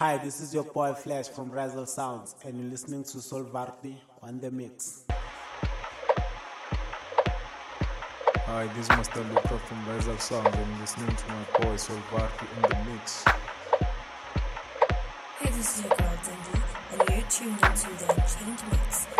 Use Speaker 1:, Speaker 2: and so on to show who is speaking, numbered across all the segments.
Speaker 1: Hi, this is your boy Flash from Razzle Sounds, and you're listening to Soul Varti on the mix.
Speaker 2: Hi, this is Master Luca from Razzle Sounds, and you're listening to my boy Soul Varti in the mix.
Speaker 3: Hey, this is your girl Dindy, and you're tuned into the Unchained Mix.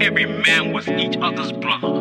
Speaker 4: Every man was each other's brother.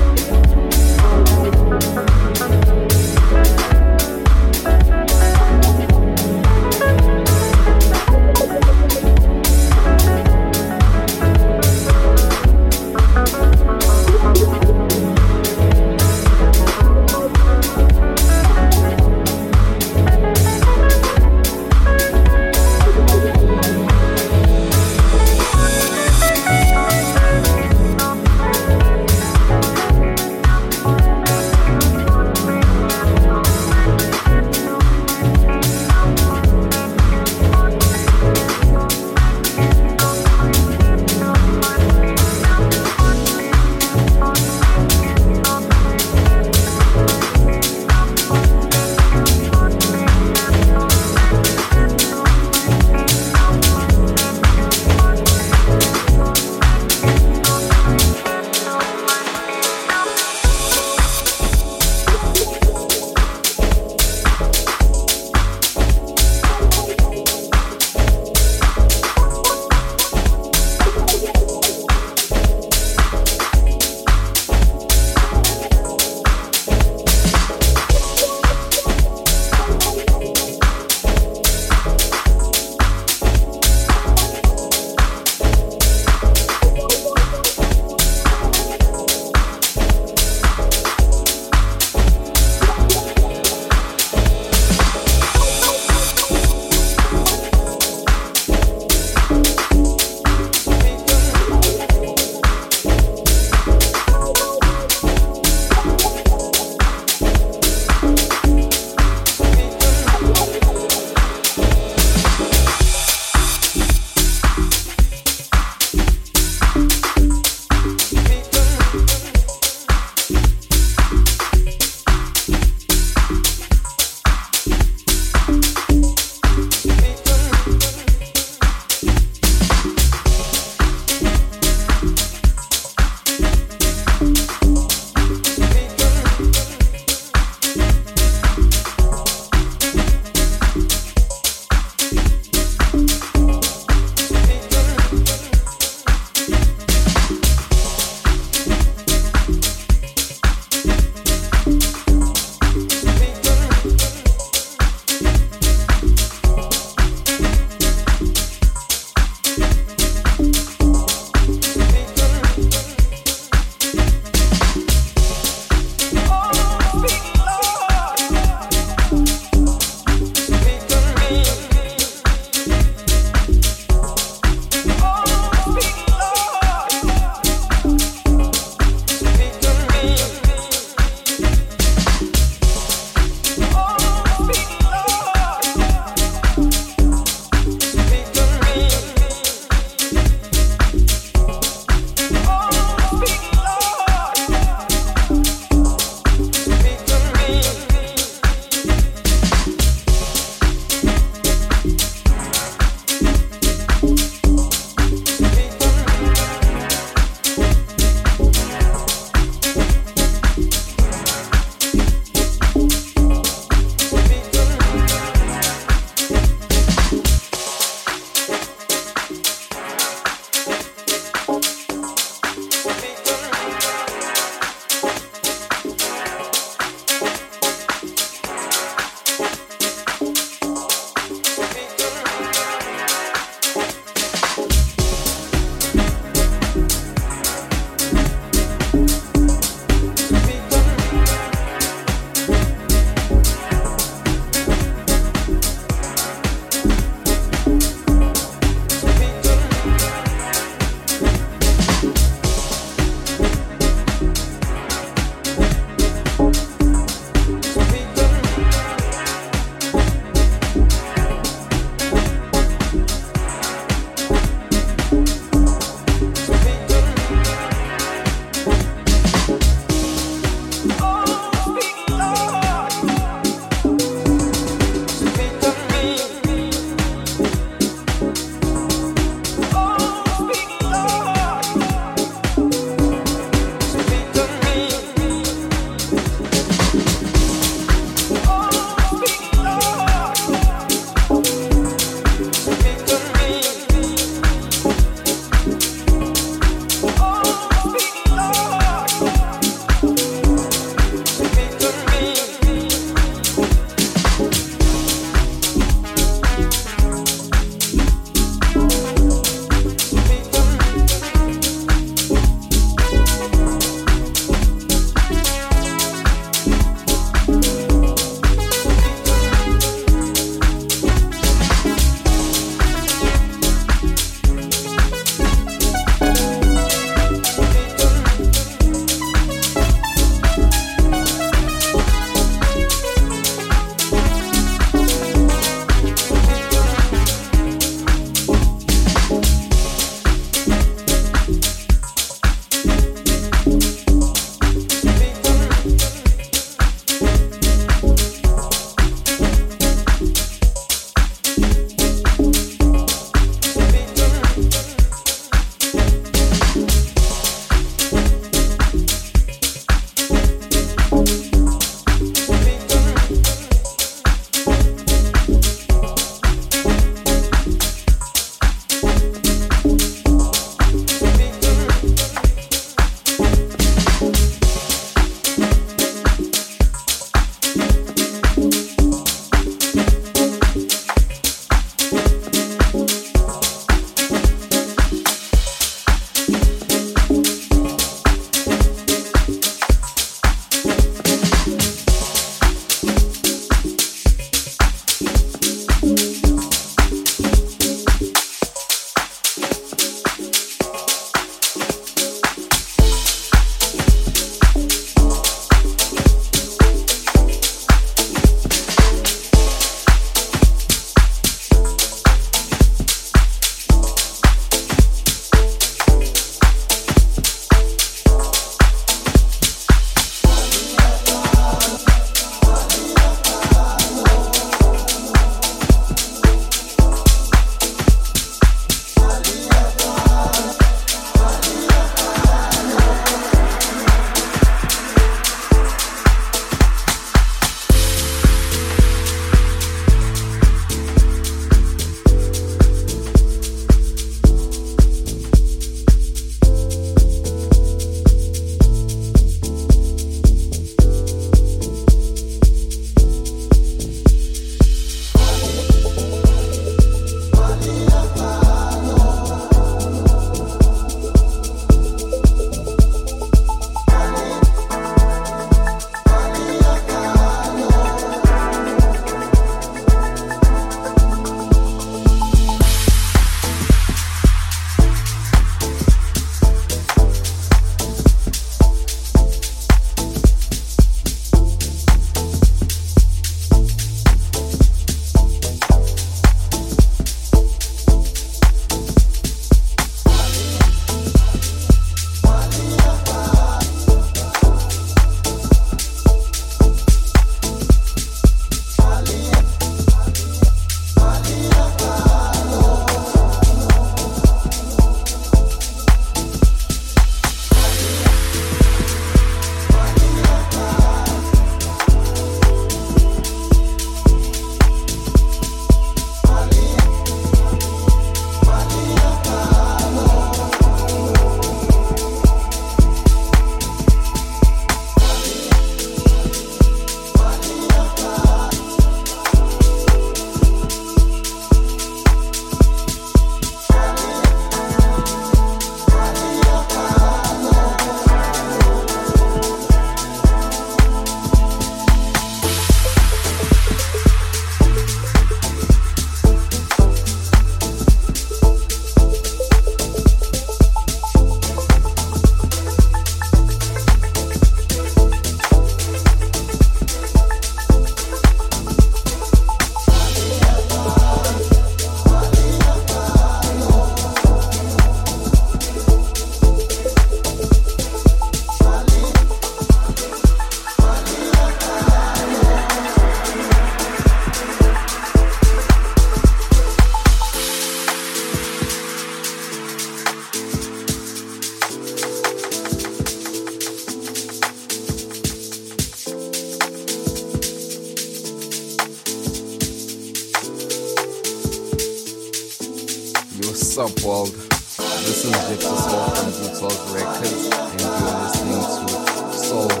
Speaker 4: What's
Speaker 5: up, world? This is Victor Soul from Blue Records, and you're listening to Soul